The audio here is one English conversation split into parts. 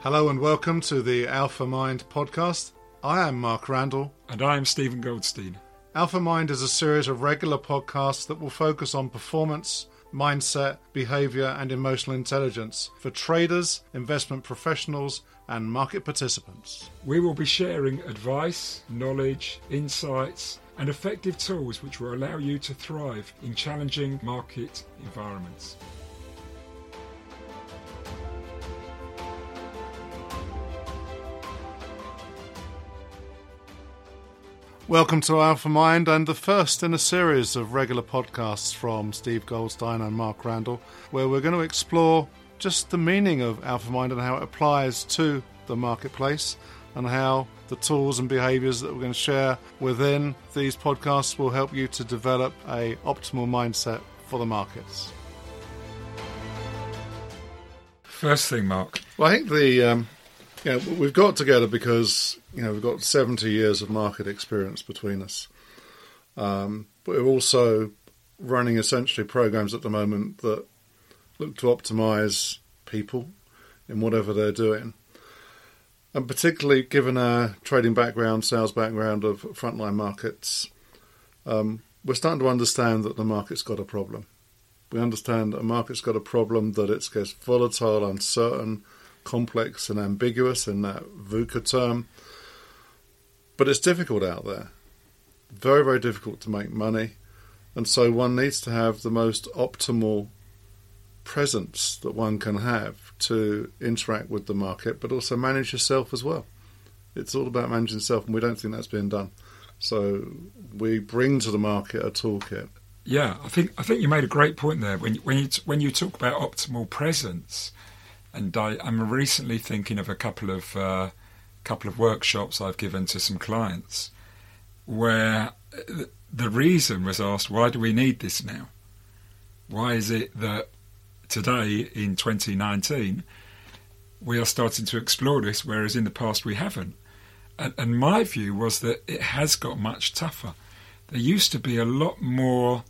Hello and welcome to the Alpha Mind podcast. I am Mark Randall. And I am Steven Goldstein. Alpha Mind is a series of regular podcasts that will focus on performance, mindset, behavior, and emotional intelligence for traders, investment professionals, and market participants. We will be sharing advice, knowledge, insights, and effective tools which will allow you to thrive in challenging market environments. Welcome to Alpha Mind and the first in a series of regular podcasts from Steve Goldstein and Mark Randall, where we're going to explore just the meaning of Alpha Mind and how it applies to the marketplace and how the tools and behaviors that we're going to share within these podcasts will help you to develop a optimal mindset for the markets. First thing, Mark. Well, I think the um, yeah, we've got together because you know we've got seventy years of market experience between us, um, but we're also running essentially programs at the moment that look to optimize people in whatever they're doing, and particularly given our trading background, sales background of frontline markets, um, we're starting to understand that the market's got a problem. We understand that a market's got a problem that it's gets volatile, uncertain complex and ambiguous in that VUCA term. But it's difficult out there. Very, very difficult to make money. And so one needs to have the most optimal presence that one can have to interact with the market, but also manage yourself as well. It's all about managing yourself, and we don't think that's being done. So we bring to the market a toolkit. Yeah, I think I think you made a great point there when when you when you talk about optimal presence and I, am recently thinking of a couple of uh, couple of workshops I've given to some clients where the reason was asked, why do we need this now? Why is it that today in 2019 we are starting to explore this, whereas in the past we haven't? And, and my view was that it has got much tougher. There used to be a lot more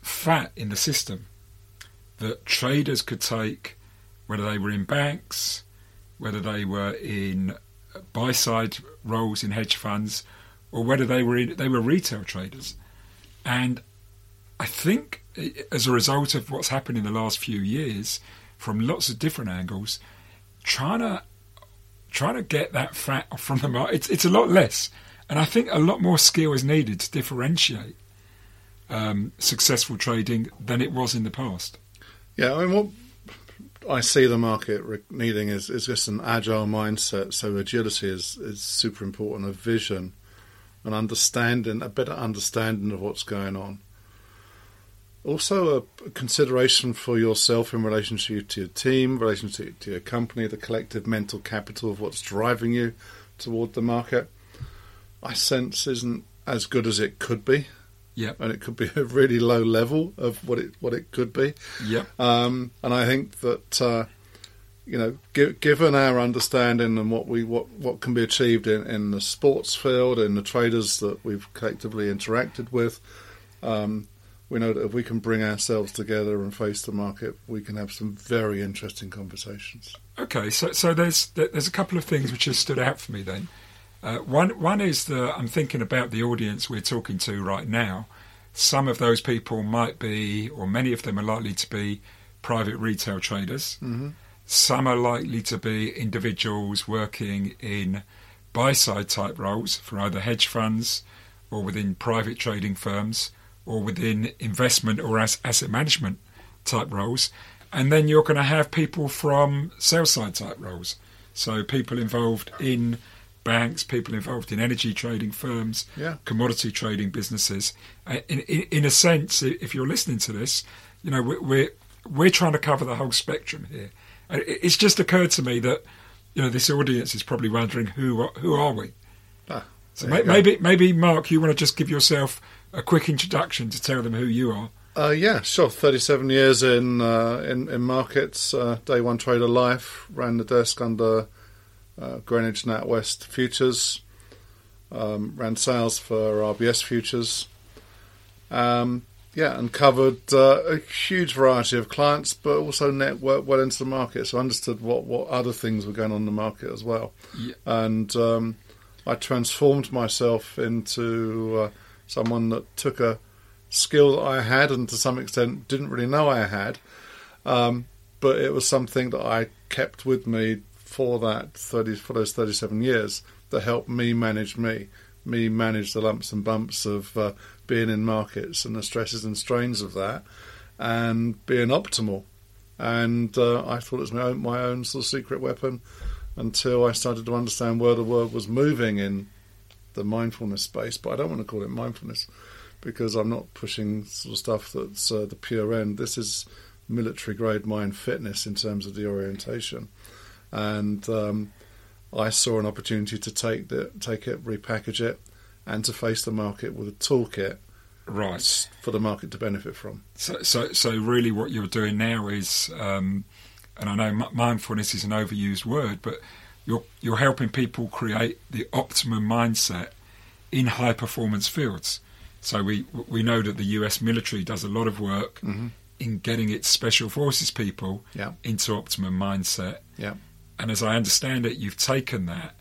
fat in the system that traders could take whether they were in banks, whether they were in buy side roles in hedge funds, or whether they were in, they were retail traders. And I think as a result of what's happened in the last few years, from lots of different angles, trying to trying to get that fat from the market, it's, it's a lot less. And I think a lot more skill is needed to differentiate um, successful trading than it was in the past. Yeah, I mean, what I see the market needing is, is just an agile mindset. So agility is, is super important, a vision, an understanding, a better understanding of what's going on. Also, a, consideration for yourself in relationship to your team, relationship to your company, the collective mental capital of what's driving you toward the market. I sense isn't as good as it could be. Yeah, and it could be a really low level of what it what it could be. Yeah, um, and I think that uh, you know, given our understanding and what we what what can be achieved in, in the sports field, and the traders that we've collectively interacted with, um, we know that if we can bring ourselves together and face the market, we can have some very interesting conversations. Okay, so so there's there's a couple of things which have stood out for me then. Uh, one one is that I'm thinking about the audience we're talking to right now. Some of those people might be, or many of them are likely to be, private retail traders. Mm-hmm. Some are likely to be individuals working in buy side type roles for either hedge funds or within private trading firms or within investment or as asset management type roles. And then you're going to have people from sell side type roles. So people involved in banks, people involved in energy trading firms, yeah. commodity trading businesses. Uh, in, in, in, a sense, if you're listening to this, you know we're we're trying to cover the whole spectrum here. It's just occurred to me that you know this audience is probably wondering who who are we. Ah, so may, maybe maybe Mark, you want to just give yourself a quick introduction to tell them who you are. Uh, yeah, sure. Thirty-seven years in uh, in, in markets, uh, day one trader life. Ran the desk under uh, Greenwich NatWest futures, um, ran sales for RBS futures, um, yeah, and covered uh, a huge variety of clients, but also networked well into the market. So I understood what, what other things were going on in the market as well. Yeah. And um, I transformed myself into uh, someone that took a skill that I had and to some extent didn't really know I had. Um, but it was something that I kept with me for that 30, for those 37 years that helped me manage me, me manage the lumps and bumps of uh, being in markets and the stresses and strains of that, and being optimal. And uh, I thought it was my own, my own sort of secret weapon until I started to understand where the world was moving in the mindfulness space. But I don't want to call it mindfulness because I'm not pushing sort of stuff that's uh, the pure end. This is military grade mind fitness in terms of the orientation, and um, I saw an opportunity to take the, take it, repackage it, and to face the market with a toolkit Right. for the market to benefit from. So, so, so really, what you're doing now is, um, and I know m- mindfulness is an overused word, but you're you're helping people create the optimum mindset in high performance fields. So we we know that the U.S. military does a lot of work in getting its special forces people Yeah. into optimum mindset. Yeah, And as I understand it, you've taken that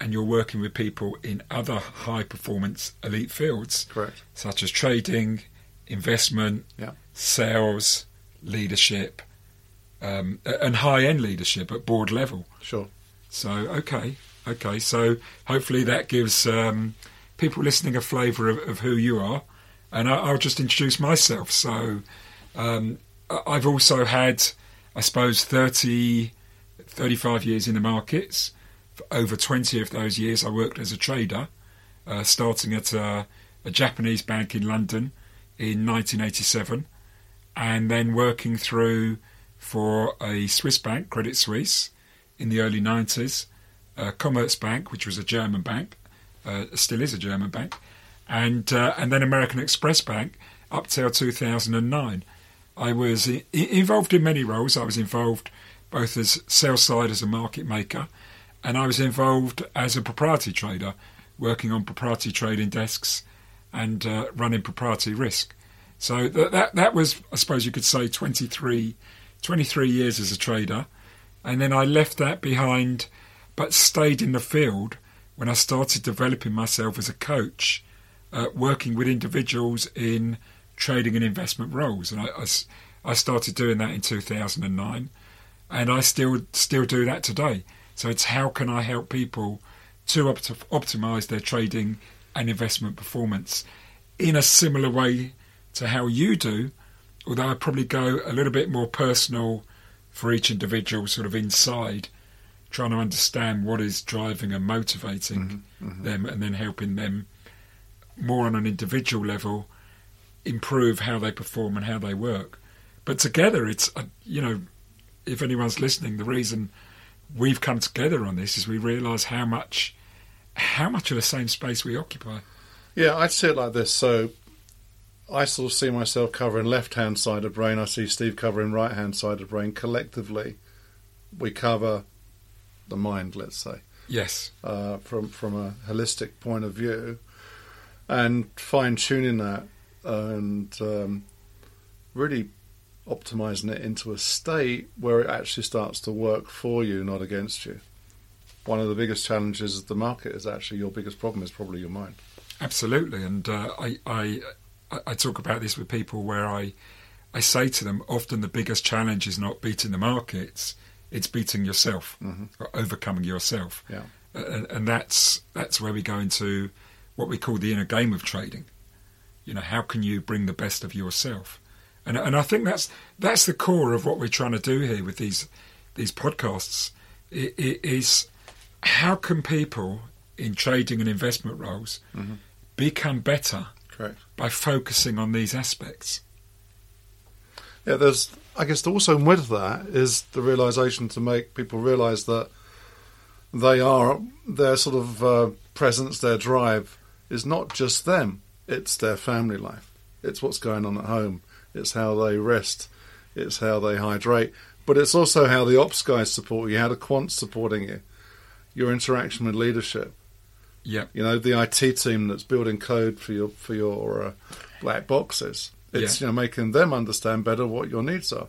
and you're working with people in other high performance elite fields correct. such as trading, investment, Yeah. sales, leadership, um, and high end leadership at board level. Sure. So, okay, okay. So, hopefully, that gives um, people listening a flavour of, of who you are. And I, I'll just introduce myself. So, um, I've also had, I suppose, 30, 35 years in the markets. For over 20 of those years, I worked as a trader, uh, starting at a, a Japanese bank in London in 1987, and then working through for a Swiss bank, Credit Suisse, in the early 90s, uh, Commerzbank, which was a German bank, uh, still is a German bank, and uh, and then American Express Bank up till 2009. I was I- involved in many roles. I was involved both as sales side as a market maker, and I was involved as a proprietary trader, working on proprietary trading desks and uh, running proprietary risk. So that, that that was, I suppose you could say, 23, 23 years as a trader, and then I left that behind, but stayed in the field when I started developing myself as a coach, uh, working with individuals in trading and investment roles, and I, I started doing that in 2009, and I still still do that today. So it's how can I help people to opt- optimize their trading and investment performance in a similar way to how you do, although I probably go a little bit more personal for each individual, sort of inside, trying to understand what is driving and motivating mm-hmm, mm-hmm. them, and then helping them more on an individual level improve how they perform and how they work. But together, it's you know, if anyone's listening, the reason we've come together on this is we realise how much how much of the same space we occupy. Yeah, I'd say it like this. So I sort of see myself covering left hand side of brain. I see Steve covering right hand side of brain. Collectively, we cover the mind. Let's say Yes, uh, from from a holistic point of view, and fine tuning that and um, really optimizing it into a state where it actually starts to work for you, not against you. One of the biggest challenges of the market is actually your biggest problem is probably your mind. absolutely. And uh, I, I I- talk about this with people where I I say to them often the biggest challenge is not beating the markets, it's beating yourself or overcoming yourself. Yeah. and, and that's that's where we go into what we call the inner game of trading. You know, how can you bring the best of yourself? And and I think that's that's the core of what we're trying to do here with these these podcasts. i- i- Is how can people in trading and investment roles become better Correct. by focusing on these aspects? Yeah, there's. I guess also with that is the realization to make people realize that they are their sort of uh, presence, their drive is not just them. It's their family life. It's what's going on at home. It's how they rest. It's how they hydrate. But it's also how the ops guys support you, how the quants supporting you, your interaction with leadership. Yeah, You know, the IT team that's building code for your for your uh, black boxes. It's Yeah. you know making them understand better what your needs are.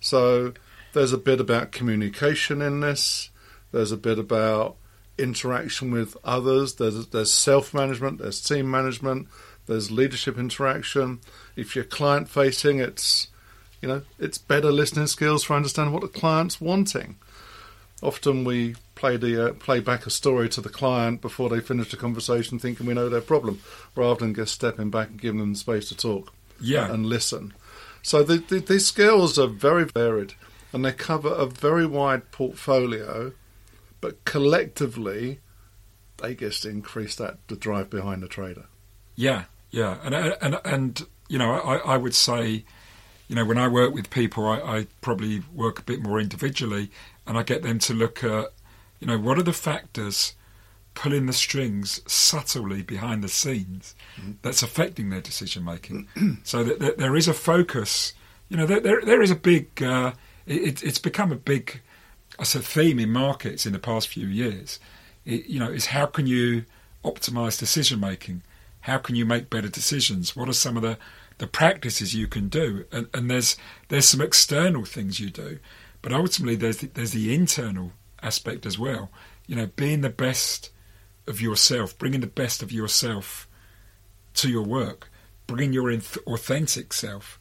So there's a bit about communication in this. There's a bit about interaction with others. There's there's self management. There's team management. There's leadership interaction. If you're client facing, it's you know it's better listening skills for understanding what the client's wanting. Often we play the uh, play back a story to the client before they finish the conversation, thinking we know their problem, rather than just stepping back and giving them the space to talk Yeah. and listen. So the, the, these skills are very varied, and they cover a very wide portfolio, but collectively, they just increase that the drive behind the trader. Yeah, yeah, and and and you know, I, I would say, you know, when I work with people, I, I probably work a bit more individually, and I get them to look at, you know, what are the factors pulling the strings subtly behind the scenes that's affecting their decision making, so that, that there is a focus. You know, there there, there is a big. Uh, it, it's become a big, I said, theme in markets in the past few years. It, you know, is how can you optimize decision making? How can you make better decisions? What are some of the, the practices you can do? And, and there's there's some external things you do, but ultimately there's the, there's the internal aspect as well. You know, being the best of yourself, bringing the best of yourself to your work, bringing your authentic self,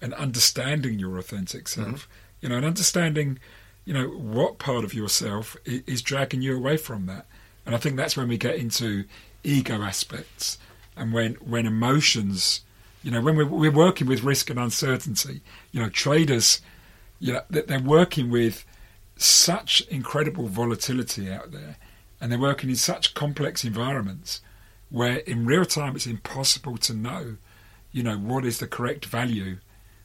and understanding your authentic self. Mm-hmm. You know, and understanding, you know, what part of yourself is dragging you away from that. And I think that's when we get into ego aspects and when when emotions, you know, when we're, we're working with risk and uncertainty, you know, traders, you know, they're working with such incredible volatility out there, and they're working in such complex environments where in real time it's impossible to know, you know, what is the correct value,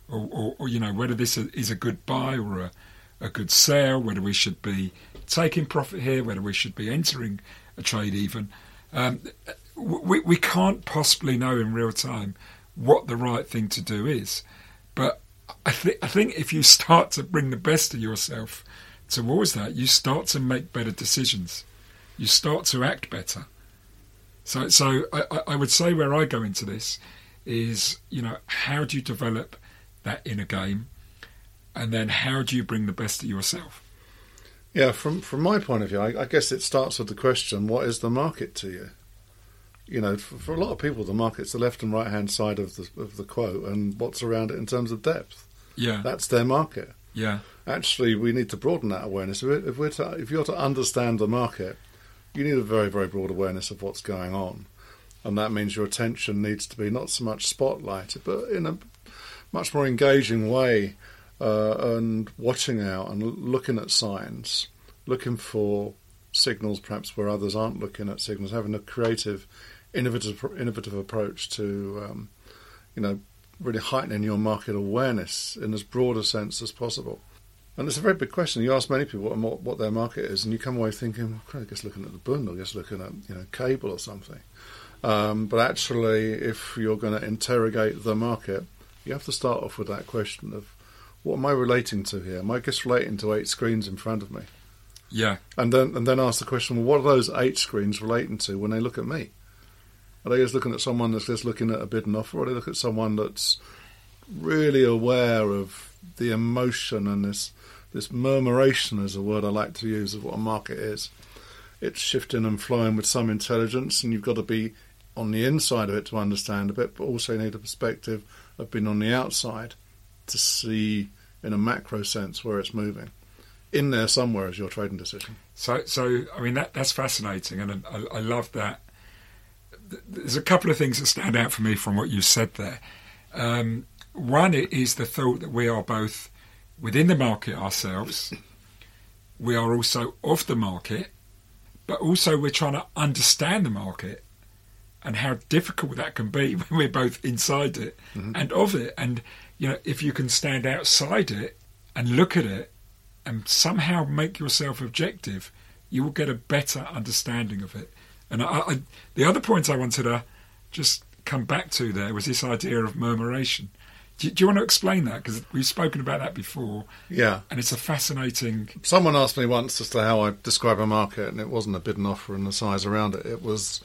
or, or, or you know, whether this is a good buy or a, a good sale, whether we should be taking profit here, whether we should be entering a trade even. Um, we, we can't possibly know in real time what the right thing to do is. But I, th- I think if you start to bring the best of yourself towards that, you start to make better decisions. You start to act better. So, so I, I- would say where I go into this is, you know, how do you develop that inner game, and then how do you bring the best of yourself? Yeah, from from my point of view, I, I guess it starts with the question: What is the market to you? You know, for, for a lot of people, the market's the left and right hand side of the of the quote, and what's around it in terms of depth. Yeah, That's their market. yeah, Actually, we need to broaden that awareness. If we're, if, we're to, if you're to understand the market, you need a very very broad awareness of what's going on, and that means your attention needs to be not so much spotlighted, but in a much more engaging way, uh, and watching out and looking at signs, looking for signals perhaps where others aren't looking at signals, having a creative, innovative, innovative approach to, um, you know, really heightening your market awareness in as broad a sense as possible. And it's a very big question. You ask many people what, what their market is, and you come away thinking, well, I guess looking at the bund, or just looking at you know cable or something. Um, but actually, if you're going to interrogate the market, you have to start off with that question of what am I relating to here? Am I just relating to eight screens in front of me? yeah, And then and then ask the question, well, what are those eight screens relating to when they look at me? Are they just looking at someone that's just looking at a bid and offer, or they look at someone that's really aware of the emotion and this this murmuration is a word I like to use of what a market is. It's shifting and flowing with some intelligence, and you've got to be on the inside of it to understand a bit, but also need a perspective of being on the outside to see in a macro sense where it's moving. In there somewhere is your trading decision. So, so I mean that that's fascinating, and I, I love that. Th- There's a couple of things that stand out for me from what you said there. Um, one is the thought that we are both within the market ourselves. We are also of the market, but also we're trying to understand the market and how difficult that can be when we're both inside it and of it. And you know, if you can stand outside it and look at it and somehow make yourself objective, you will get a better understanding of it. And I, I, the other point I wanted to just come back to there was this idea of murmuration. Do, do you want to explain that? Because we've spoken about that before, Yeah. and it's a fascinating. Someone asked me once as to how I describe a market, and it wasn't a bid and offer and the size around it. It was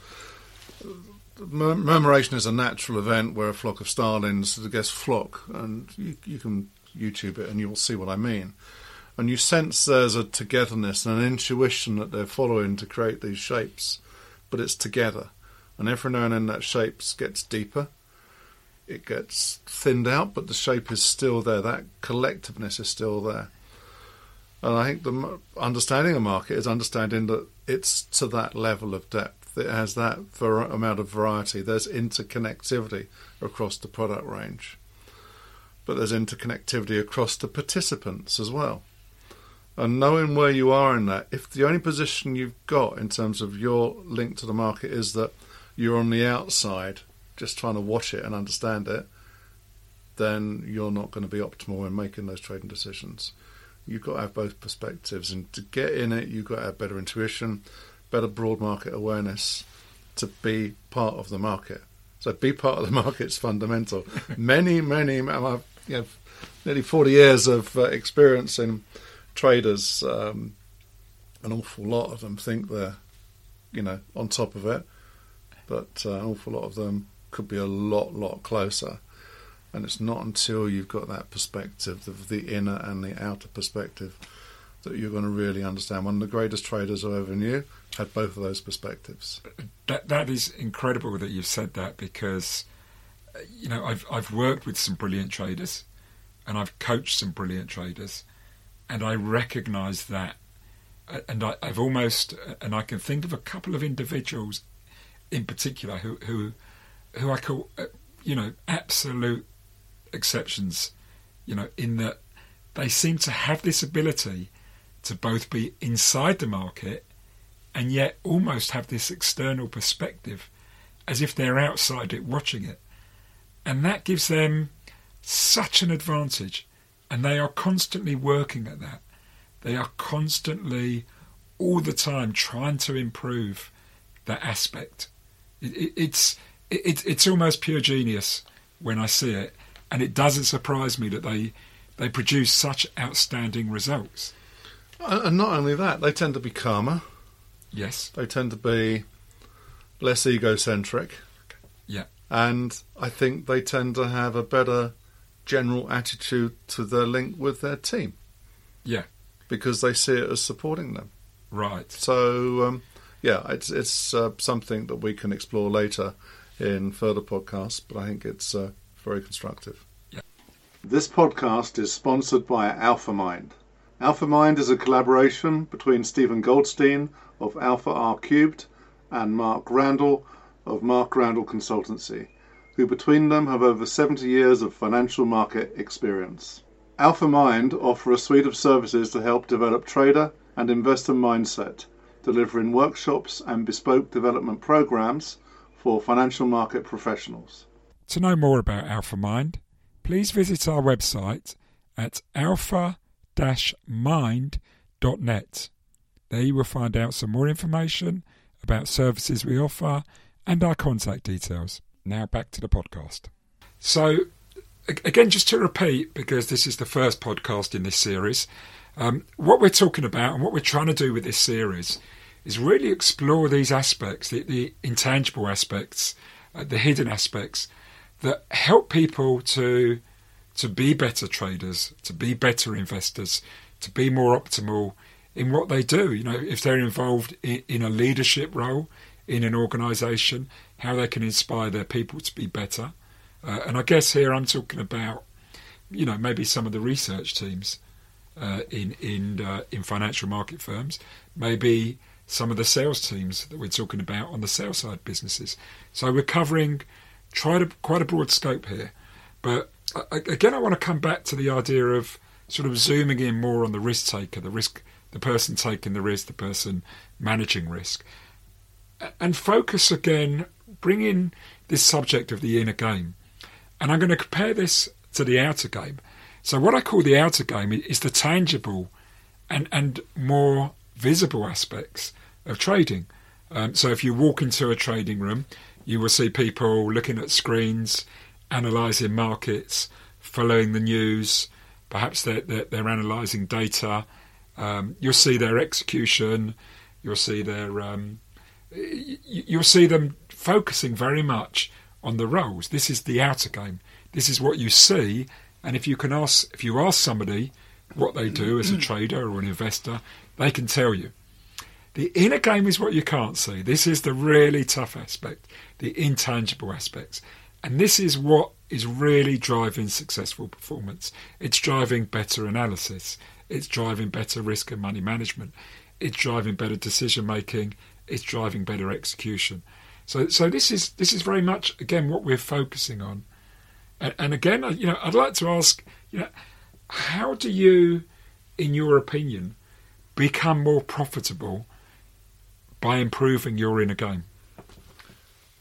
murmuration is a natural event where a flock of starlings, I guess flock, and you, you can YouTube it and you'll see what I mean. And you sense there's a togetherness and an intuition that they're following to create these shapes, but it's together. And every now and then that shape gets deeper, it gets thinned out, but the shape is still there. That collectiveness is still there. And I think the understanding a market is understanding that it's to that level of depth. It has that amount of variety. There's interconnectivity across the product range, but there's interconnectivity across the participants as well. And knowing where you are in that, if the only position you've got in terms of your link to the market is that you're on the outside, just trying to watch it and understand it, then you're not going to be optimal in making those trading decisions you've got to have both perspectives. And to get in it, you've got to have better intuition, better broad market awareness to be part of the market. So be part of the market is fundamental. many, many, I've you know, nearly 40 years of uh, experience in traders. Um, an awful lot of them think they're, you know, on top of it, but uh, an awful lot of them could be a lot, lot closer. And it's not until you've got that perspective of the inner and the outer perspective that you're going to really understand. One of the greatest traders I ever knew had both of those perspectives. That that is incredible that you've said that because you know I've I've worked with some brilliant traders and I've coached some brilliant traders and I recognise that uh, and I, have almost uh, and I can think of a couple of individuals in particular who who who I call uh, you know absolute exceptions, you know, in that they seem to have this ability to both be inside the market and yet almost have this external perspective as if they're outside it watching it. And that gives them such an advantage. And they are constantly working at that. They are constantly, all the time, trying to improve that aspect. It, it, it's it, it's almost pure genius when I see it and it doesn't surprise me that they they produce such outstanding results. And not only that, they tend to be calmer. Yes, they tend to be less egocentric. Yeah, and I think they tend to have a better general attitude to their link with their team. Yeah, because they see it as supporting them. Right. So um, yeah, it's it's uh, something that we can explore later in further podcasts, but I think it's uh, very constructive. Yeah. This podcast is sponsored by AlphaMind. AlphaMind is a collaboration between Steven Goldstein of Alpha R Cubed and Mark Randall of Mark Randall Consultancy, who between them have over 70 years of financial market experience. AlphaMind offer a suite of services to help develop trader and investor mindset, delivering workshops and bespoke development programs for financial market professionals. To know more about AlphaMind, please visit our website at alpha-mind.net. There you will find out some more information about services we offer and our contact details. Now back to the podcast. So, again, just to repeat, because this is the first podcast in this series, um, what we're talking about and what we're trying to do with this series is really explore these aspects, the, the intangible aspects, uh, the hidden aspects that help people to to be better traders, to be better investors, to be more optimal in what they do. You know, if they're involved in, in a leadership role in an organisation, how they can inspire their people to be better. Uh, and I guess here I'm talking about, you know, maybe some of the research teams uh, in in uh, in financial market firms, maybe some of the sales teams that we're talking about on the sales side businesses. So we're covering tried a, quite a broad scope here. But again, I want to come back to the idea of sort of zooming in more on the risk taker, the risk, the person taking the risk, the person managing risk, and focus again, bring in this subject of the inner game. And I'm going to compare this to the outer game. So, what I call the outer game is the tangible and, and more visible aspects of trading. Um, so, if you walk into a trading room, you will see people looking at screens, analysing markets, following the news. Perhaps they're, they're, they're analysing data. Um, you'll see their execution. You'll see their. Um, you'll see them focusing very much on the roles. This is the outer game. This is what you see, and if you can ask, if you ask somebody what they do as a trader or an investor, they can tell you. The inner game is what you can't see. This is the really tough aspect, the intangible aspects. And this is what is really driving successful performance. It's driving better analysis. It's driving better risk and money management. It's driving better decision making. It's driving better execution. So, so this is this is very much again what we're focusing on. And, and again, you know, I'd like to ask, you know, how do you, in your opinion, become more profitable by improving your inner game?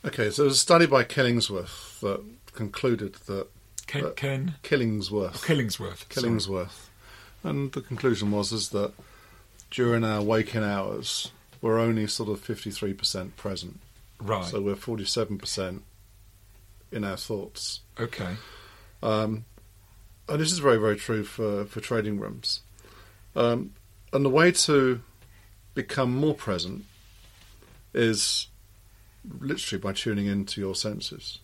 Okay, so there's a study by Killingsworth that concluded that Ken, that Ken Killingsworth, oh, Killingsworth. sorry. Killingsworth, and the conclusion was is that during our waking hours we're only sort of 53% present, Right. so we're 47% in our thoughts. okay. Um, and this is very, very true for, for trading rooms. Um, and the way to become more present is literally by tuning into your senses.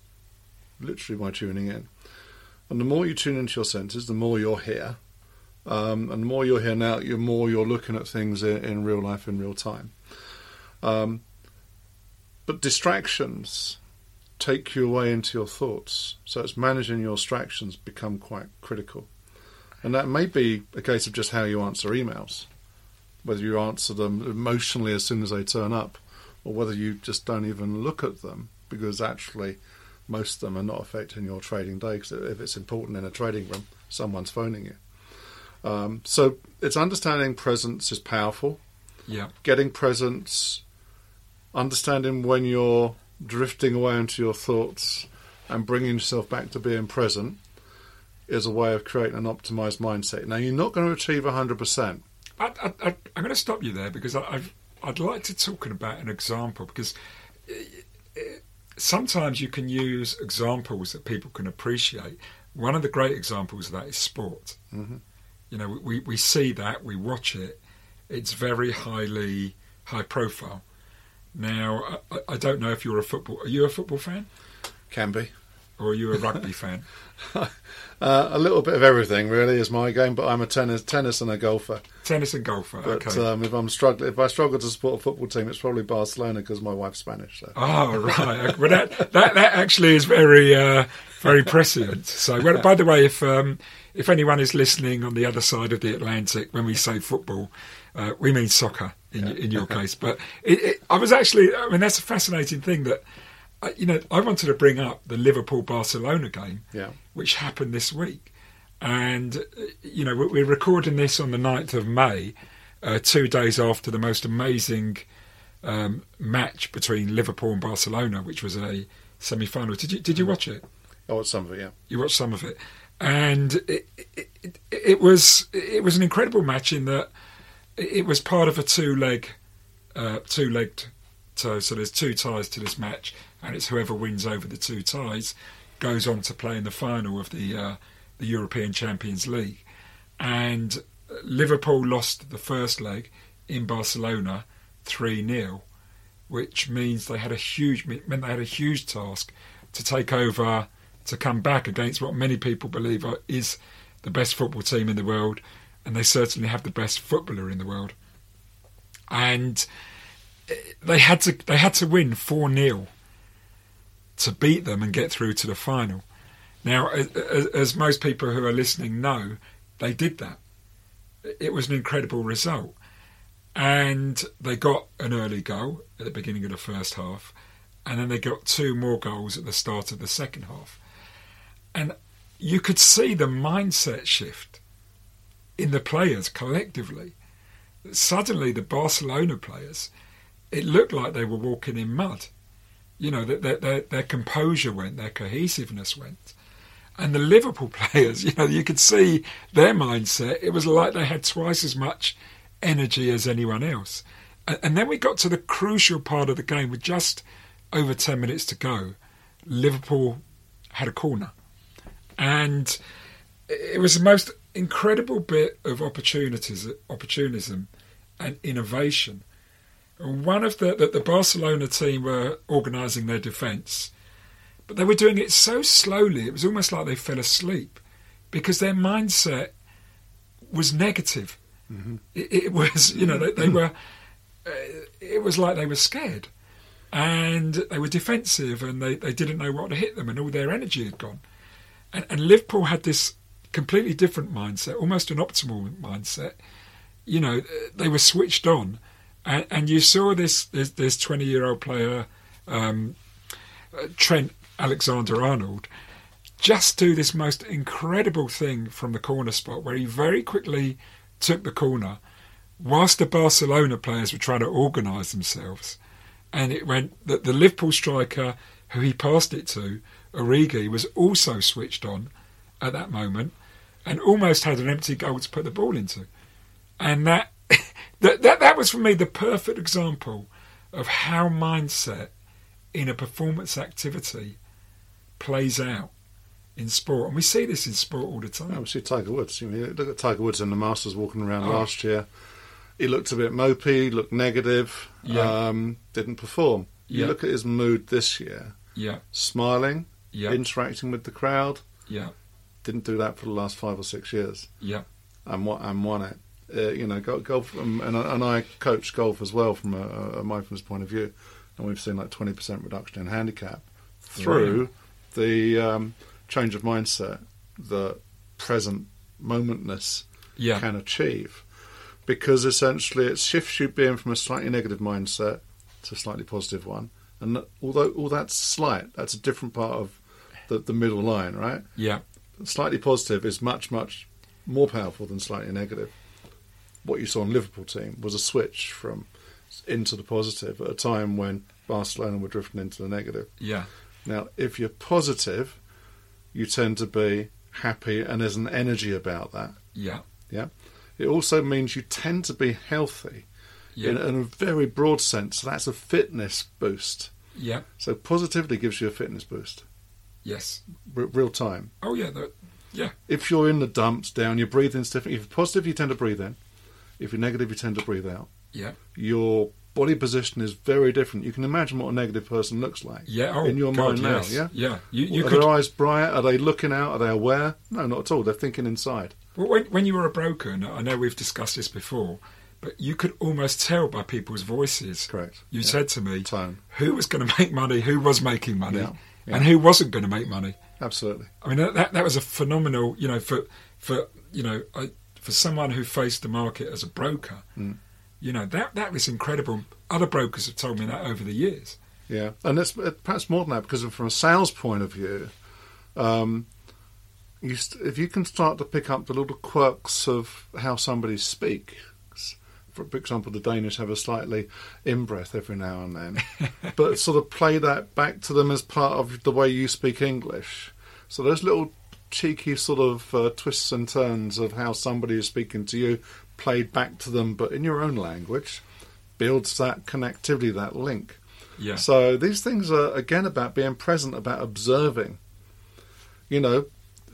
Literally by tuning in. And the more you tune into your senses, the more you're here. Um, and the more you're here now, the more you're looking at things in, in real life, in real time. Um, but distractions take you away into your thoughts. So it's managing your distractions become quite critical. And that may be a case of just how you answer emails, whether you answer them emotionally as soon as they turn up, or whether you just don't even look at them because actually most of them are not affecting your trading day. Because if it's important in a trading room, someone's phoning you. Um, so it's understanding presence is powerful Yeah. getting presence, understanding when you're drifting away into your thoughts and bringing yourself back to being present is a way of creating an optimized mindset. Now, you're not going to achieve 100%. I, I'm going to stop you there because I, I've, I'd like to talk about an example because uh, uh, sometimes you can use examples that people can appreciate. One of the great examples of that is sport. Mhm. You know, we, we see that, we watch it. It's very highly high profile. Now, I, I don't know if you're a football. Are you a football fan Can be. or are you a rugby fan? Uh, a little bit of everything, really, is my game, but I'm a tennis, tennis and a golfer. Tennis and golfer. But okay. um, if I'm struggling, if I struggle to support a football team, it's probably Barcelona because my wife's Spanish. So. Oh right, well that that, that actually is very uh, very prescient. So, well, by the way, if um, if anyone is listening on the other side of the Atlantic, when we say football, uh, we mean soccer in y in your case. But it, it, I was actually, I mean, that's a fascinating thing that uh, you know I wanted to bring up the Liverpool Barcelona game, Yeah. which happened this week, and uh, you know we- we're recording this on the 9th of May, uh, two days after the most amazing um, match between Liverpool and Barcelona, which was a semi-final. Did you did you watch it? Oh, it's some of it, yeah. You watched some of it, and it, it, it, it was it was an incredible match in that it was part of a two-leg uh, two-legged toe. So there's two ties to this match, and it's whoever wins over the two ties goes on to play in the final of the uh, the European Champions League. And Liverpool lost the first leg in Barcelona three 0 which means they had a huge meant they had a huge task to take over to come back against what many people believe is the best football team in the world, and they certainly have the best footballer in the world. And eh, they had to they had to win four 0 to beat them and get through to the final. Now, as, as most people who are listening know, they did that. It was an incredible result and they got an early goal at the beginning of the first half, and then they got two more goals at the start of the second half. And you could see the mindset shift in the players collectively. Suddenly, the Barcelona players, it looked like they were walking in mud. You know, that their, their, their composure went, their cohesiveness went. And the Liverpool players, you know, you could see their mindset. It was like they had twice as much energy as anyone else. And, and then we got to the crucial part of the game with just over 10 minutes to go. Liverpool had a corner. And it was the most incredible bit of opportunities, opportunism and innovation And one of the, the, the Barcelona team were organising their defence, but they were doing it so slowly, it was almost like they fell asleep because their mindset was negative. Mm-hmm. It, it was, you know, they, they were, uh, it was like they were scared and they were defensive and they, they didn't know what to hit them and all their energy had gone. And, and Liverpool had this completely different mindset, almost an optimal mindset. You know, they were switched on, and, and you saw this this, twenty year old player, um, uh, Trent Alexander Arnold, just do this most incredible thing from the corner spot where he very quickly took the corner, whilst the Barcelona players were trying to organise themselves, and it went that the Liverpool striker who he passed it to, Origi, was also switched on at that moment and almost had an empty goal to put the ball into. And that that, that that was for me the perfect example of how mindset in a performance activity plays out in sport. And we see this in sport all the time. Yeah, we see Tiger Woods. You know, look at Tiger Woods in the Masters walking around Oh. last year. He looked a bit mopey, looked negative, Yeah. um, didn't perform. You Yeah. look at his mood this year, Yeah, smiling, yeah, interacting with the crowd. yeah, Didn't do that for the last five or six years, yeah, and what and won it. Uh, you know, golf, um, and, and I coach golf as well from a, a mindfulness point of view, and we've seen like twenty percent reduction in handicap through the um, change of mindset that present momentness yeah, can achieve. Because essentially it shifts you being from a slightly negative mindset to a slightly positive one. And although all that's slight that's a different part of the, the middle line right? Yeah, slightly positive is much much more powerful than slightly negative. What you saw in Liverpool team was a switch from into the positive at a time when Barcelona were drifting into the negative. Yeah, now if you're positive you tend to be happy and there's an energy about that. Yeah, Yeah. it also means you tend to be healthy yeah, in, in a very broad sense. That's a fitness boost. yeah, So positivity gives you a fitness boost, yes. r- real time. Oh yeah, yeah, If you're in the dumps down, you're breathing different. If you're positive, you tend to breathe in. If you're negative, you tend to breathe out. yeah, Your body position is very different. You can imagine what a negative person looks like. yeah. Oh, in your God, mind now, yeah? yeah. You, you are could their eyes bright? Are they looking out? Are they aware? No, not at all. They're thinking inside. Well, when, when you were a broker, and I know we've discussed this before, but you could almost tell by people's voices. Correct. You Yeah. said to me Tone. who was going to make money, who was making money, Yeah, yeah. and who wasn't going to make money. Absolutely. I mean, that, that that was a phenomenal, you know, for for you know, I, for someone who faced the market as a broker, Mm. you know, that that was incredible. Other brokers have told me that over the years. Yeah, and it's perhaps more than that because from a sales point of view, um, you st- if you can start to pick up the little quirks of how somebody speaks. For example, the Danish have a slightly in breath every now and then, but sort of play that back to them as part of the way you speak English. So those little cheeky sort of uh, twists and turns of how somebody is speaking to you, played back to them, but in your own language, builds that connectivity, that link. Yeah, So these things are again about being present, about observing. You know,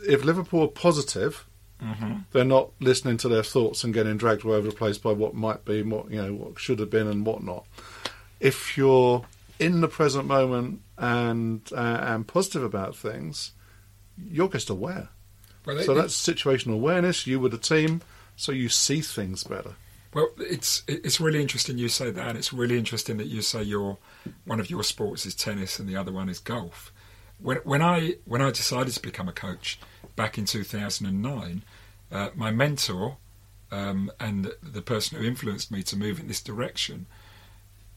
if Liverpool are positive, hmm they're not listening to their thoughts and getting dragged all over the place by what might be, what you know, what should have been, and what not. If you're in the present moment and uh, and positive about things, you're just aware. well, So it- that's situational awareness. You with the team, so you see things better. Well, it's it's really interesting you say that, and it's really interesting that you say your one of your sports is tennis and the other one is golf. When when I when I decided to become a coach back in 2009, uh, my mentor um, and the person who influenced me to move in this direction,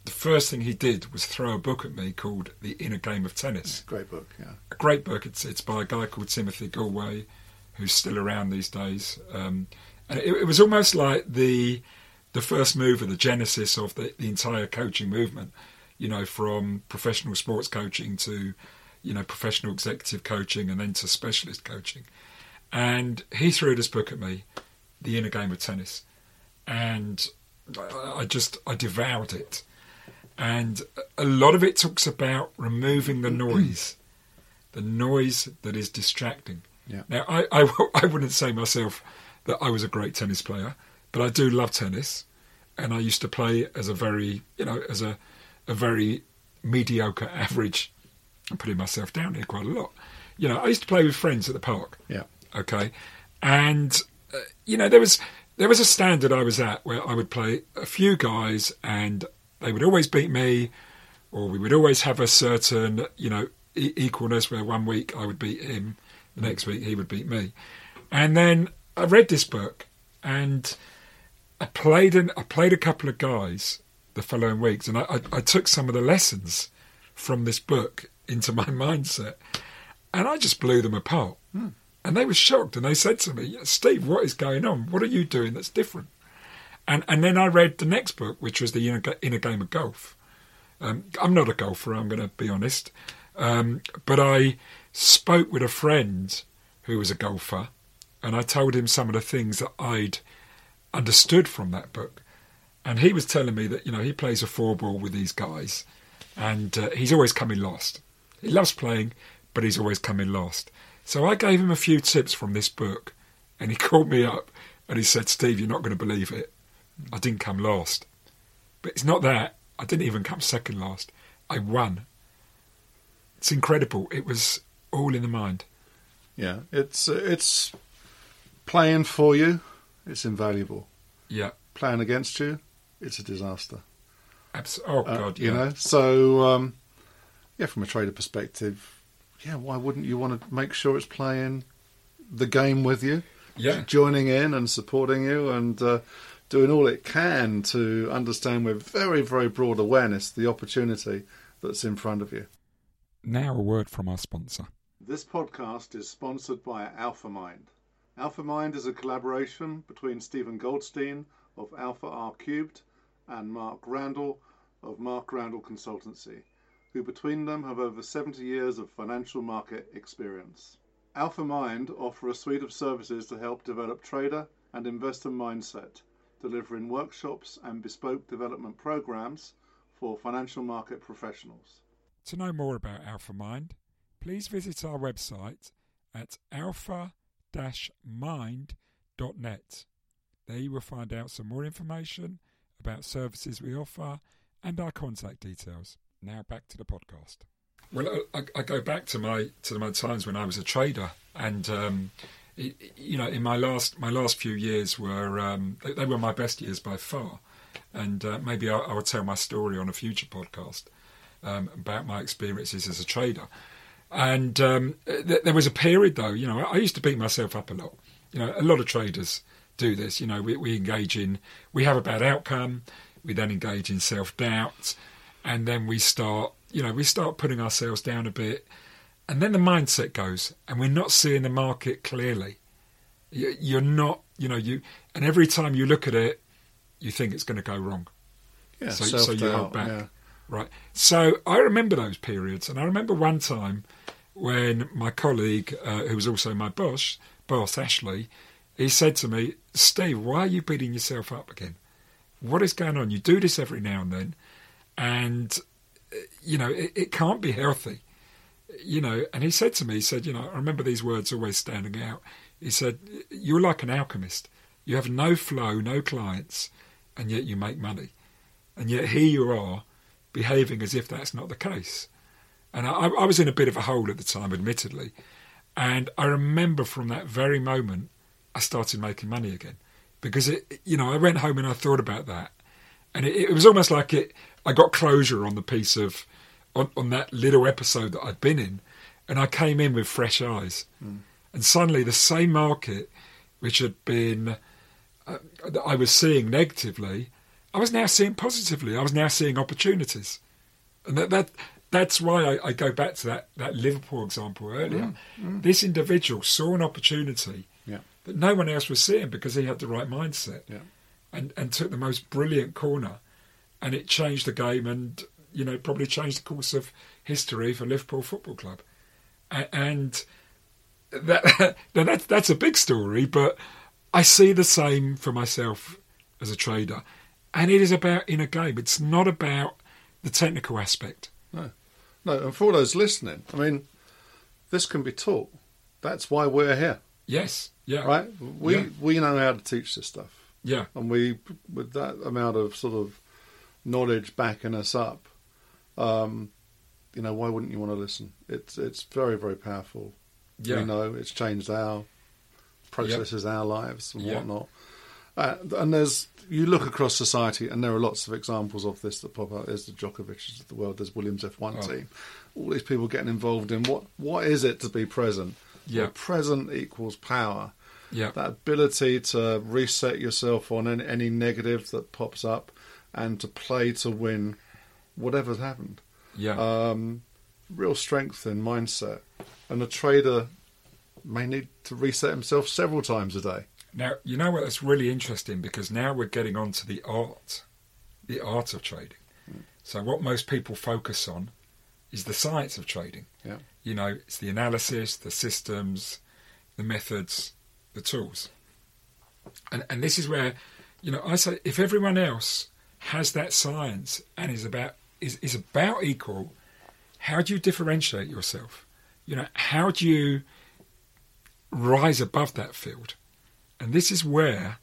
the first thing he did was throw a book at me called The Inner Game of Tennis Great book, yeah. a great book. It's it's by a guy called Timothy Gallwey, who's still around these days. Um, and it, it was almost like the the first mover, the genesis of the, the entire coaching movement. You know, from professional sports coaching to you know professional executive coaching, and then to specialist coaching. And he threw this book at me, The Inner Game of Tennis, and I, just I devoured it. And a lot of it talks about removing the noise the noise that is distracting. Yeah. Now, I, I, I wouldn't say myself that I was a great tennis player, but I do love tennis. and I used to play as a very, you know, as a a very mediocre average. I'm putting myself down here quite a lot. You know, I used to play with friends at the park. Yeah. Okay, and uh, you know there was there was a standard I was at where I would play a few guys and they would always beat me, or we would always have a certain you know e- equalness where one week I would beat him, the next week he would beat me, and then I read this book and I played an, I played a couple of guys the following weeks, and I, I, I took some of the lessons from this book into my mindset, and I just blew them apart. And they were shocked, and they said to me, "Steve, what is going on? What are you doing that's different?" And and then I read the next book, which was the inner, inner game of golf. Um, I'm not a golfer, I'm going to be honest, um, but I spoke with a friend who was a golfer, and I told him some of the things that I'd understood from that book. And he was telling me that you know he plays a four ball with these guys, and uh, he's always coming last. He loves playing, but he's always coming last. So I gave him a few tips from this book, and he called me up and he said, "Steve, you're not going to believe it. I didn't come last, but it's not that. I didn't even come second last. I won. It's incredible. It was all in the mind. Yeah, it's uh, it's playing for you. It's invaluable. Yeah, Playing against you, it's a disaster. abs- Oh Uh, God, you know. So um, yeah, from a trader perspective, yeah, why wouldn't you want to make sure it's playing the game with you, Yeah, joining in and supporting you, and uh, doing all it can to understand with very very broad awareness the opportunity that's in front of you. Now a word from our sponsor. This podcast is sponsored by AlphaMind. AlphaMind is a collaboration between Steven Goldstein of Alpha R Cubed and Mark Randall of Mark Randall Consultancy, who between them have over 70 years of financial market experience. AlphaMind offer a suite of services to help develop trader and investor mindset, delivering workshops and bespoke development programs for financial market professionals. To know more about AlphaMind, please visit our website at alpha-mind.net. There you will find out some more information about services we offer and our contact details. Now back to the podcast. Well, I, I go back to my to my times when I was a trader, and um, it, you know, in my last my last few years were um, they, they were my best years by far, and uh, maybe I'll, I'll tell my story on a future podcast um, about my experiences as a trader. And um, th- there was a period, though, you know, I used to beat myself up a lot. You know, a lot of traders do this. You know, we, we engage in, we have a bad outcome, we then engage in self doubt, and then we start, you know, we start putting ourselves down a bit, and then the mindset goes, and we're not seeing the market clearly. You- You're not, you know, you, and every time you look at it, you think it's going to go wrong. Yeah, So- so you hold back. yeah. Right. So I remember those periods, and I remember one time when my colleague, uh, who was also my boss, boss Ashley, he said to me, "Steve, why are you beating yourself up again? What is going on? You do this every now and then, and you know it, it can't be healthy." You know, and he said to me, he said, "You know, I remember these words always standing out." He said, "You're like an alchemist. You have no flow, no clients, and yet you make money, and yet here you are." behaving as if that's not the case. And I, I was in a bit of a hole at the time, admittedly. And I remember from that very moment, I started making money again. Because, it, you know, I went home and I thought about that. And it, it was almost like it. I got closure on the piece of, on, on that little episode that I'd been in. And I came in with fresh eyes. Hmm. And suddenly the same market, which had been, uh, that I was seeing negatively, I was now seeing positively. I was now seeing opportunities, and that, that that's why I, I go back to that, that Liverpool example earlier. Mm, mm. This individual saw an opportunity Yeah. that no one else was seeing because he had the right mindset, Yeah. and and took the most brilliant corner, and it changed the game, and you know probably changed the course of history for Liverpool Football Club, and that now that's that's a big story, but I see the same for myself as a trader, and it is about inner game. It's not about the technical aspect. No, no. And for those listening, I mean, this can be taught. That's why we're here, Yes, yeah, right? We Yeah. we know how to teach this stuff. Yeah. And we, with that amount of sort of knowledge backing us up, um, you know, why wouldn't you want to listen? It's it's very very powerful. Yeah. We know it's changed our processes, our lives, and Yeah. whatnot. Uh, and there's you look across society, and there are lots of examples of this that pop up. There's the Djokovic's of the world. There's Williams F1 Oh. team. All these people getting involved in what what is it to be present? Yeah. Well, present equals power Yeah. that ability to reset yourself on any, any negative that pops up and to play to win whatever's happened. Yeah. Um, real strength in mindset. And a trader may need to reset himself several times a day. Now, you know what? That's really interesting because now we're getting on to the art, the art of trading. So, what most people focus on is the science of trading. Yeah. You know, it's the analysis, the systems, the methods, the tools. And, and this is where, you know, I say if everyone else has that science and is about is, is about equal, how do you differentiate yourself? You know, how do you rise above that field? And this is where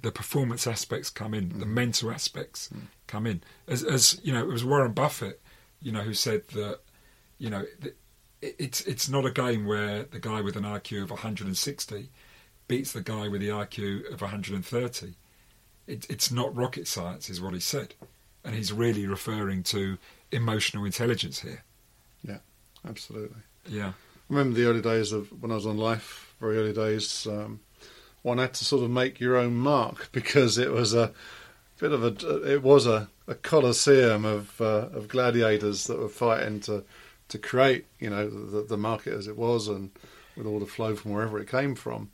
the performance aspects come in, the mm. mental aspects mm. come in. As, as you know, it was Warren Buffett, you know, who said that, you know, it's it's not a game where the guy with an IQ of 160 beats the guy with the IQ of 130. It, it's not rocket science, is what he said, and he's really referring to emotional intelligence here. Yeah, absolutely. Yeah, I remember the early days of when I was on LIFFE, very early days, um, one had to sort of make your own mark because it was a bit of a it was a, a coliseum of uh, of gladiators that were fighting to to create you know the, the market as it was and with all the flow from wherever it came from.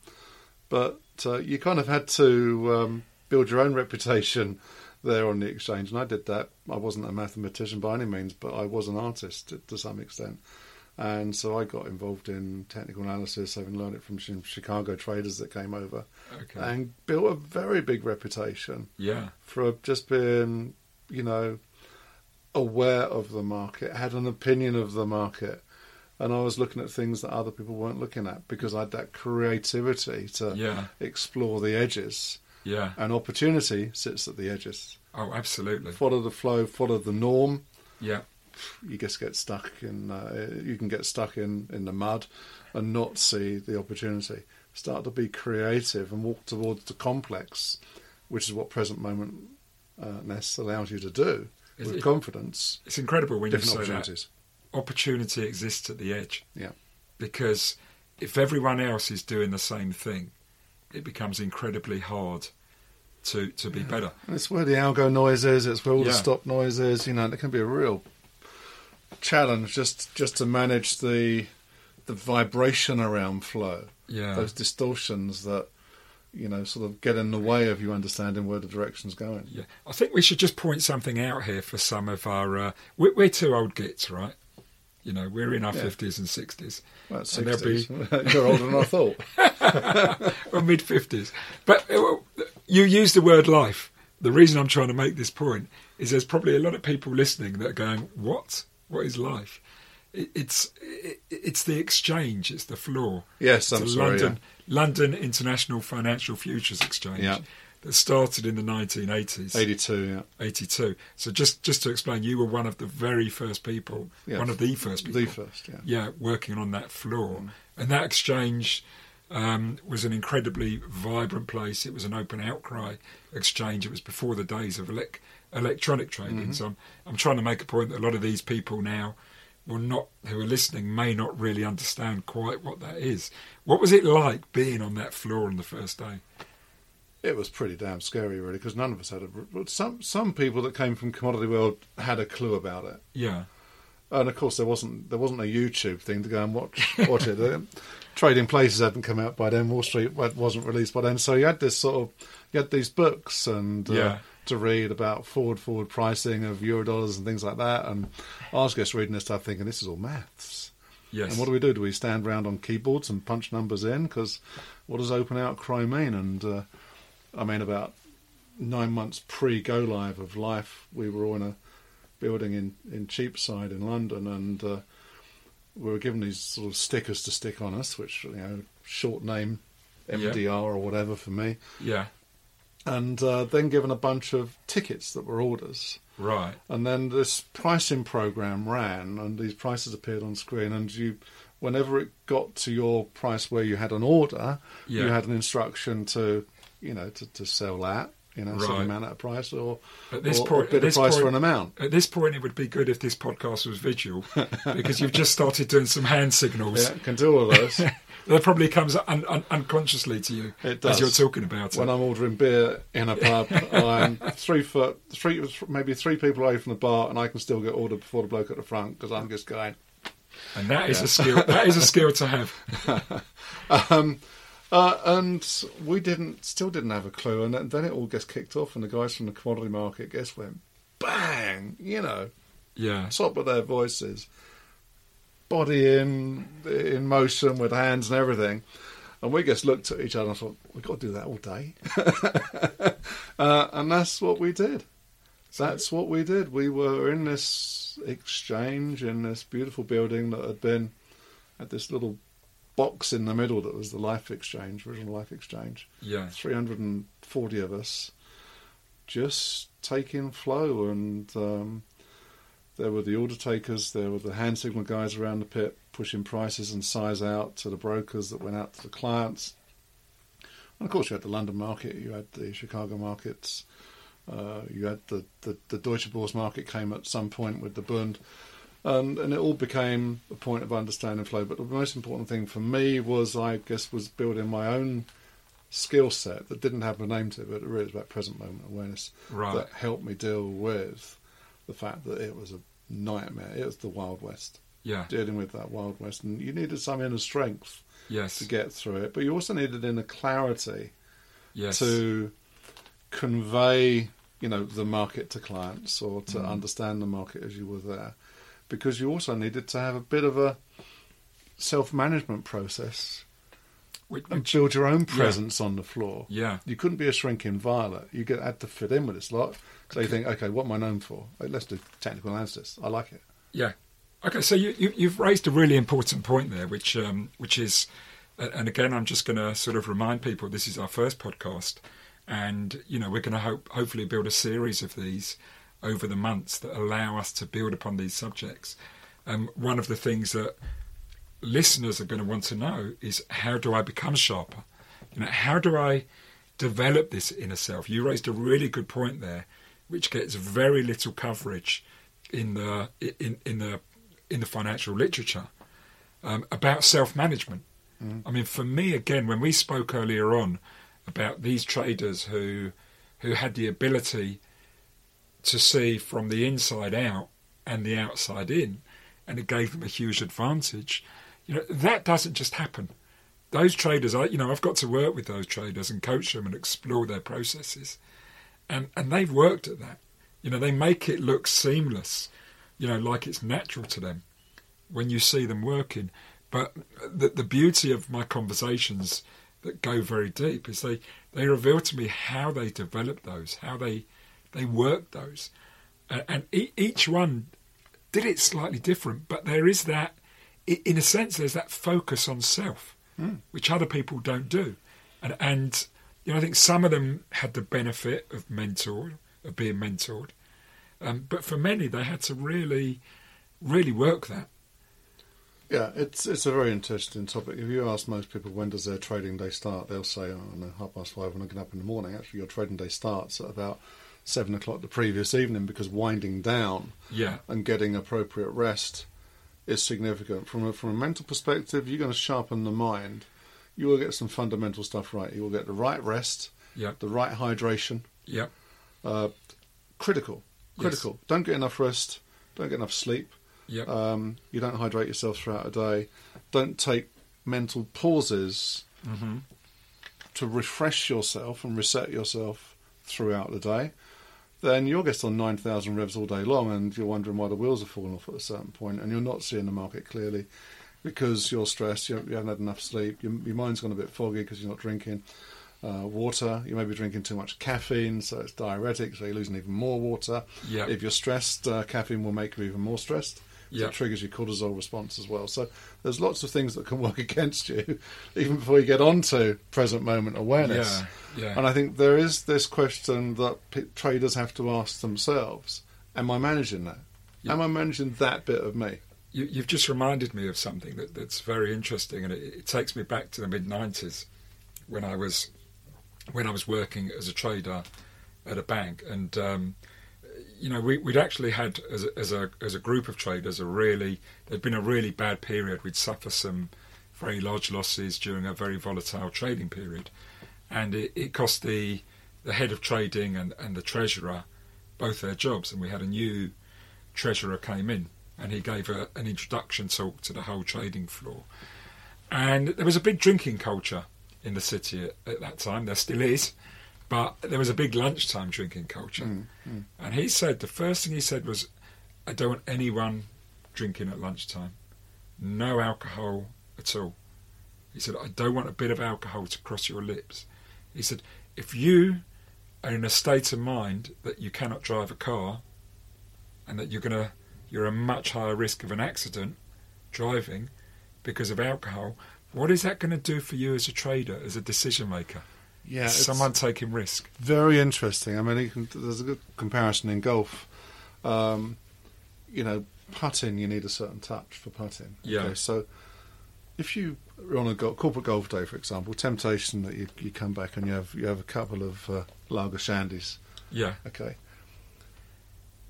But uh, you kind of had to um, build your own reputation there on the exchange, and I did that. I wasn't a mathematician by any means, but I was an artist to, to some extent. And so I got involved in technical analysis, having learned it from Chi- Chicago traders that came over, okay, and built a very big reputation yeah, for just being, you know, aware of the market, had an opinion of the market, and I was looking at things that other people weren't looking at because I had that creativity to yeah, explore the edges. Yeah. And opportunity sits at the edges. Oh, absolutely. Follow the flow, follow the norm. Yeah, You just get stuck in. Uh, you can get stuck in in the mud and not see the opportunity. Start to be creative and walk towards the complex, which is what present moment uh, ness allows you to do Is with it- confidence. it's incredible when you Different say that. opportunities. opportunity exists at the edge. Yeah. Because if everyone else is doing the same thing, it becomes incredibly hard to to be better. And it's where the algo noise is. It's where all the stop noise is. You know, it can be a real challenge just just to manage the the vibration around flow. Yeah. Those distortions that you know sort of get in the way of you understanding where the direction's going. Yeah, I think we should just point something out here for some of our. Uh, we're, we're two old gits, right? You know, we're in our Yeah. fifties and sixties, Well, And there'll be- 60s. You're older than I thought. or mid fifties. But uh, you use the word LIFFE. The reason I'm trying to make this point is there's probably a lot of people listening that are going, "What? What is LIFFE?" It, it's it's the exchange. It's the floor. Yes, I'm sorry. London London International Financial Futures Exchange Yeah. that started in the 1980s. 82, yeah. 82. So just just to explain, you were one of the very first people, Yeah. one of the first people, The first, yeah. yeah, working on that floor. Mm. And that exchange um, was an incredibly vibrant place. It was an open outcry exchange. It was before the days of elec- electronic trading. Mm-hmm. So I'm, I'm trying to make a point that a lot of these people now will not, who are listening, may not really understand quite what that is. What was it like being on that floor on the first day? It was pretty damn scary, really, because none of us had a. Some some people that came from commodity world had a clue about it, Yeah, and of course there wasn't there wasn't a YouTube thing to go and watch watch it. Trading Places hadn't come out by then. Wall Street wasn't released by then, so you had this sort of you had these books and uh, to read about forward forward pricing of euro dollars and things like that. And I was just reading this stuff, thinking this is all maths. yes. And what do we do? Do we stand around on keyboards and punch numbers in? Because what does open outcry mean? And uh, I mean, about nine months pre go live of LIFFE, we were all in a building in, in Cheapside in London, and uh, we were given these sort of stickers to stick on us, which, you know, short name Yeah. MDR or whatever for me. yeah, and uh, then given a bunch of tickets that were orders. Right. And then this pricing program ran, and these prices appeared on screen. And you, whenever it got to your price where you had an order, you had an instruction to, you know, to, to sell that, you know, some Right. amount at a price, or At this or, point- or bid at a this price for an amount. At this point, it would be good if this podcast was visual because you've just started doing some hand signals. Yeah, can do all those. That probably comes un- un- unconsciously to you It as does. you're talking about it. when I'm ordering beer in a pub, I'm three foot, three maybe three people away from the bar, and I can still get ordered before the bloke at the front because I'm just going. and that is a skill. That is a skill to have. Um, uh, and we didn't, still didn't have a clue, and then, it all gets kicked off, and the guys from the commodity market guess went bang, you know, Yeah. top of their voices, body in in motion with hands and everything. And we just looked at each other and thought, we've got to do that all day. uh, and that's what we did. That's what we did. We were in this exchange in this beautiful building that had been at this little box in the middle that was the LIFFE Exchange, original LIFFE Exchange. Yeah. 340 of us just taking flow and um, there were the order takers there were the hand signal guys around the pit pushing prices and size out to the brokers that went out to the clients and of course you had the london market you had the chicago markets uh, you had the, the, the Deutsche Börse market came at some point with the Bund, and, and it all became a point of understanding flow. But the most important thing for me was, I guess, was building my own skill set that didn't have a name to it, but it really was about present moment awareness Right. that helped me deal with the fact that it was a nightmare. It was the Wild West, Yeah. dealing with that Wild West, and you needed some inner strength Yes. to get through it, but you also needed inner clarity Yes. to convey, you know, the market to clients or to Mm. understand the market as you were there, because you also needed to have a bit of a self-management process Which, and build your own presence on the floor. yeah. You couldn't be a shrinking violet. You get, had to fit in with this lot. So you think, okay, what am I known for? Let's do technical analysis. I like it. Yeah. Okay, so you, you, you've raised a really important point there, which um, which is, and again, I'm just going to sort of remind people this is our first podcast, and you know we're going to hope hopefully build a series of these over the months that allow us to build upon these subjects. Um, one of the things that listeners are going to want to know is how do I become sharper? You know, how do I develop this inner self? You raised a really good point there, which gets very little coverage in the in in the in the financial literature um, about self management. I mean, for me, again, when we spoke earlier on about these traders who who had the ability to see from the inside out and the outside in, and it gave them a huge advantage. You know, that doesn't just happen. Those traders, I, you know, I've got to work with those traders and coach them and explore their processes, and and they've worked at that. You know, they make it look seamless, you know, like it's natural to them when you see them working. But the, the beauty of my conversations that go very deep is they, they reveal to me how they develop those, how they they worked those, and, and e- each one did it slightly different. But there is that, in a sense, there's that focus on self, which other people don't do, and and you know I think some of them had the benefit of mentor of being mentored, um, but for many they had to really, really work that. Yeah, it's it's a very interesting topic. If you ask most people when does their trading day start, they'll say, "Oh, I know, half past five when I get up in the morning." Actually, your trading day starts at about seven o'clock the previous evening because winding down Yeah, and getting appropriate rest is significant. From a, from a mental perspective, you're going to sharpen the mind. You will get some fundamental stuff right. You will get the right rest, yeah, the right hydration. yeah, Uh, critical, Yes. critical. Don't get enough rest. Don't get enough sleep. yeah, Um, you don't hydrate yourself throughout a day. Don't take mental pauses hmm to refresh yourself and reset yourself throughout the day. Then you'll get on 9,000 revs all day long and you're wondering why the wheels are falling off at a certain point and you're not seeing the market clearly because you're stressed, you haven't had enough sleep, your, your mind's gone a bit foggy because you're not drinking uh, water, you may be drinking too much caffeine, so it's diuretic, so you're losing even more water. yeah, If you're stressed, uh, caffeine will make you even more stressed, Yeah. It triggers your cortisol response as well. So there's lots of things that can work against you even before you get onto present moment awareness. Yeah, yeah. And I think there is this question that p- traders have to ask themselves: Am I managing that? Yeah. Am I managing that bit of me? You, you've just reminded me of something that, that's very interesting, and it, it takes me back to the mid '90s when I was when I was working as a trader at a bank, and um, you know we, we'd actually had as a, as a as a group of traders a really there'd been a really bad period. We'd suffer some very large losses during a very volatile trading period, and it, it cost the the head of trading and, and the treasurer both their jobs, and we had a new treasurer came in and he gave a, an introduction talk to the whole trading floor. And there was a big drinking culture in the city at, at that time. There still is, but there was a big lunchtime drinking culture. Mm, mm. And he said the first thing he said was, "I don't want anyone drinking at lunchtime. No alcohol at all." He said, "I don't want a bit of alcohol to cross your lips." He said, "If you are in a state of mind that you cannot drive a car, and that you're gonna you're a much higher risk of an accident driving because of alcohol. What is that going to do for you as a trader, as a decision maker? Yeah, Someone taking risk. very interesting. I mean, you can, there's a good comparison in golf. Um, you know, putting you need a certain touch for putting. Yeah. so if you are on a go- corporate golf day, for example, temptation that you, you come back and you have you have a couple of uh, lager shandies. Yeah, Okay.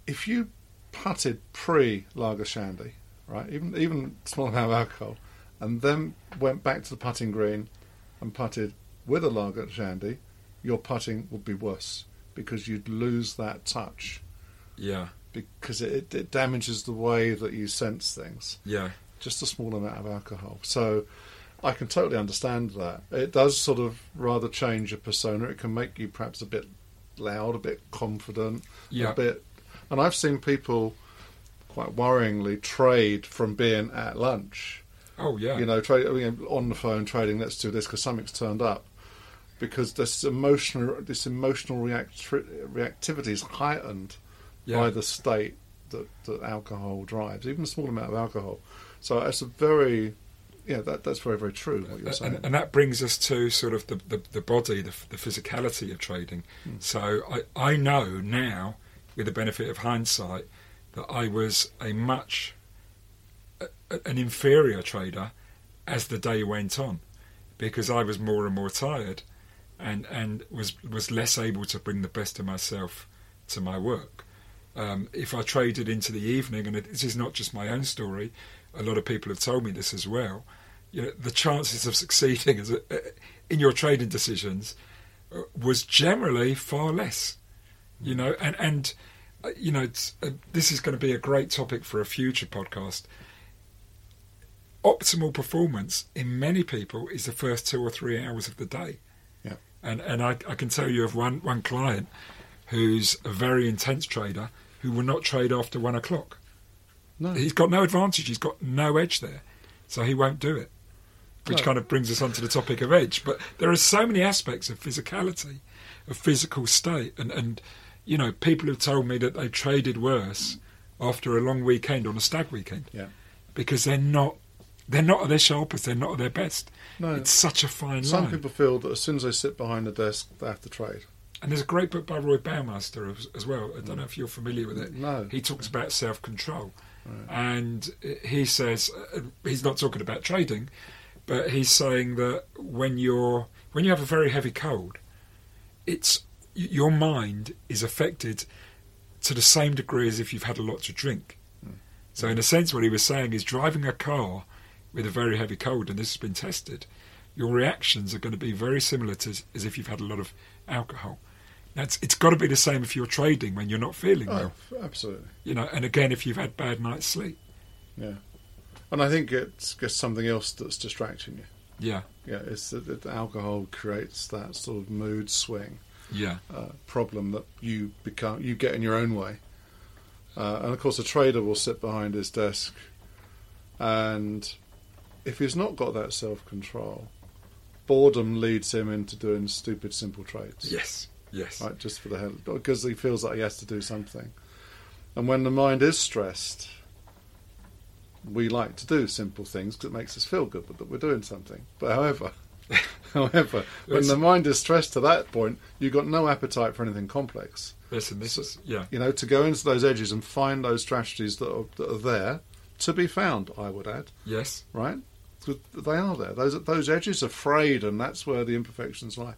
If you putted pre lager shandy, right, even even small amount of alcohol, and then went back to the putting green and putted with a lager shandy, your putting would be worse because you'd lose that touch yeah, because it, it damages the way that you sense things. yeah, Just a small amount of alcohol. So I can totally understand that. It does sort of rather change your persona. It can make you perhaps a bit loud, a bit confident, Yeah. a bit. And I've seen people quite worryingly trade from being at lunch. Oh yeah, You know, trade I mean, on the phone trading. Let's do this because something's turned up. Because this emotional, this emotional react- reactivity is heightened yeah. by the state that, that alcohol drives, even a small amount of alcohol. So it's a very, yeah, that that's very very true. What you're saying. and, and that brings us to sort of the, the, the body, the, the physicality of trading. Hmm. So I, I know now, with the benefit of hindsight, that I was a much a, an inferior trader as the day went on, because I was more and more tired, and and was was less able to bring the best of myself to my work. Um, if I traded into the evening, and it, this is not just my own story, a lot of people have told me this as well. You know, the chances of succeeding as a, in your trading decisions uh, was generally far less. You know, and and uh, you know, it's, uh, this is going to be a great topic for a future podcast. Optimal performance in many people is the first two or three hours of the day. And and I, I can tell you of one one client who's a very intense trader who will not trade after one o'clock. no, He's got no advantage. He's got no edge there, so he won't do it. Which No. kind of brings us onto the topic of edge. But there are so many aspects of physicality, of physical state, and and you know people have told me that they traded worse after a long weekend on a stag weekend yeah, because they're not they're not at their sharpest. They're not at their best. no. It's such a fine Some line. Some people feel that as soon as they sit behind the desk, they have to trade. And there's a great book by Roy Baumeister as, as well. I don't know if you're familiar with it. No. He talks about self control. Right. And he says, uh, he's not talking about trading, but he's saying that when you're when you have a very heavy cold, it's your mind is affected to the same degree as if you've had a lot to drink. So in a sense, what he was saying is driving a car with a very heavy cold, and this has been tested, your reactions are going to be very similar to as if you've had a lot of alcohol. Now, it's, it's got to be the same if you're trading when you're not feeling Oh, well, absolutely. you know. And again, if you've had bad night's sleep, Yeah, and I think it's just something else that's distracting you. yeah, Yeah, it's that alcohol creates that sort of mood swing yeah, uh, problem that you become you get in your own way. Uh, and of course, a trader will sit behind his desk, and if he's not got that self control, boredom leads him into doing stupid, simple trades. yes, yes, right? Just for the hell, because he feels like he has to do something. And when the mind is stressed, we like to do simple things because it makes us feel good, but that we're doing something. But however, however, when the mind is stressed to that point, you've got no appetite for anything complex. Listen, this is yeah, You know, to go into those edges and find those strategies that are, that are there to be found. I would add, yes, right? They are there. Those those edges are frayed, and that's where the imperfections lie.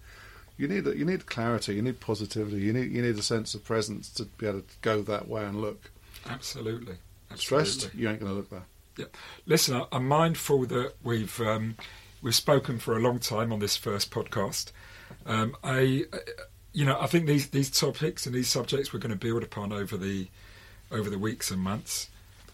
You need you need clarity. You need positivity. You need you need a sense of presence to be able to go that way and look. absolutely. Stressed, you ain't going to look there. Listen, I- I'm mindful that we've um, we've spoken for a long time on this first podcast. Um, I, you know, I think these these topics and these subjects we're going to build upon over the over the weeks and months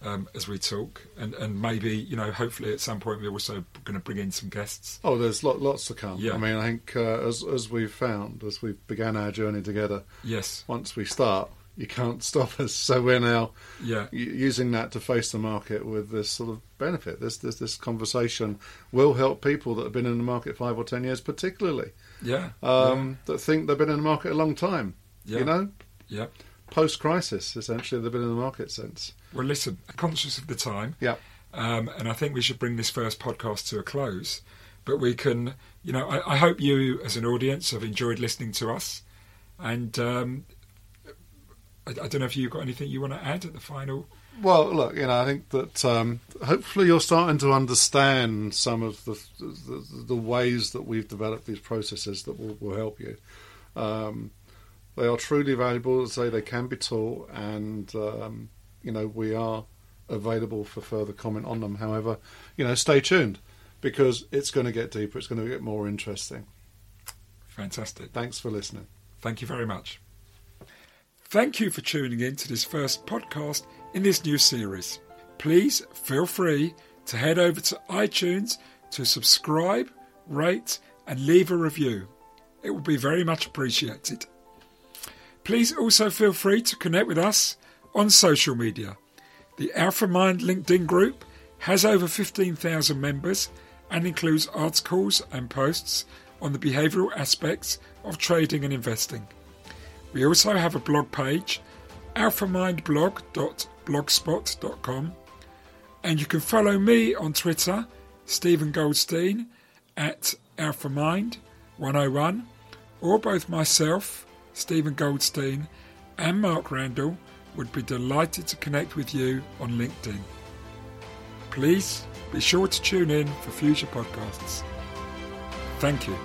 um, as we talk, and and maybe you know, hopefully at some point we're also going to bring in some guests. Oh, there's lot, lots to come. Yeah. I mean, I think uh, as as we've found, as we began our journey together, Yes, once we start, you can't stop us. So we're now yeah, using that to face the market with this sort of benefit. This this this conversation will help people that have been in the market five or ten years, particularly yeah, um, that think they've been in the market a long time. yeah, You know, yeah. post crisis, essentially, they've been in the market since. Well, listen, conscious of the time, Yeah. um, and I think we should bring this first podcast to a close. But we can, you know, I, I hope you, as an audience, have enjoyed listening to us. And um, I, I don't know if you've got anything you want to add at the final. Well, look, you know, I think that um, hopefully you're starting to understand some of the, the the ways that we've developed these processes that will, will help you. Um, they are truly valuable. As I say, they can be taught, and um, you know we are available for further comment on them. However, you know, stay tuned because it's going to get deeper. It's going to get more interesting. Fantastic. Thanks for listening. Thank you very much. Thank you for tuning in to this first podcast in this new series. Please feel free to head over to iTunes to subscribe, rate, and leave a review. It will be very much appreciated. Please also feel free to connect with us on social media. The AlphaMind LinkedIn group has over 15,000 members and includes articles and posts on the behavioural aspects of trading and investing. We also have a blog page, alphamindblog.blogspot.com, and you can follow me on Twitter, Steven Goldstein, at alphamind101, or both myself, Steven Goldstein, and Mark Randall would be delighted to connect with you on LinkedIn. Please be sure to tune in for future podcasts. Thank you.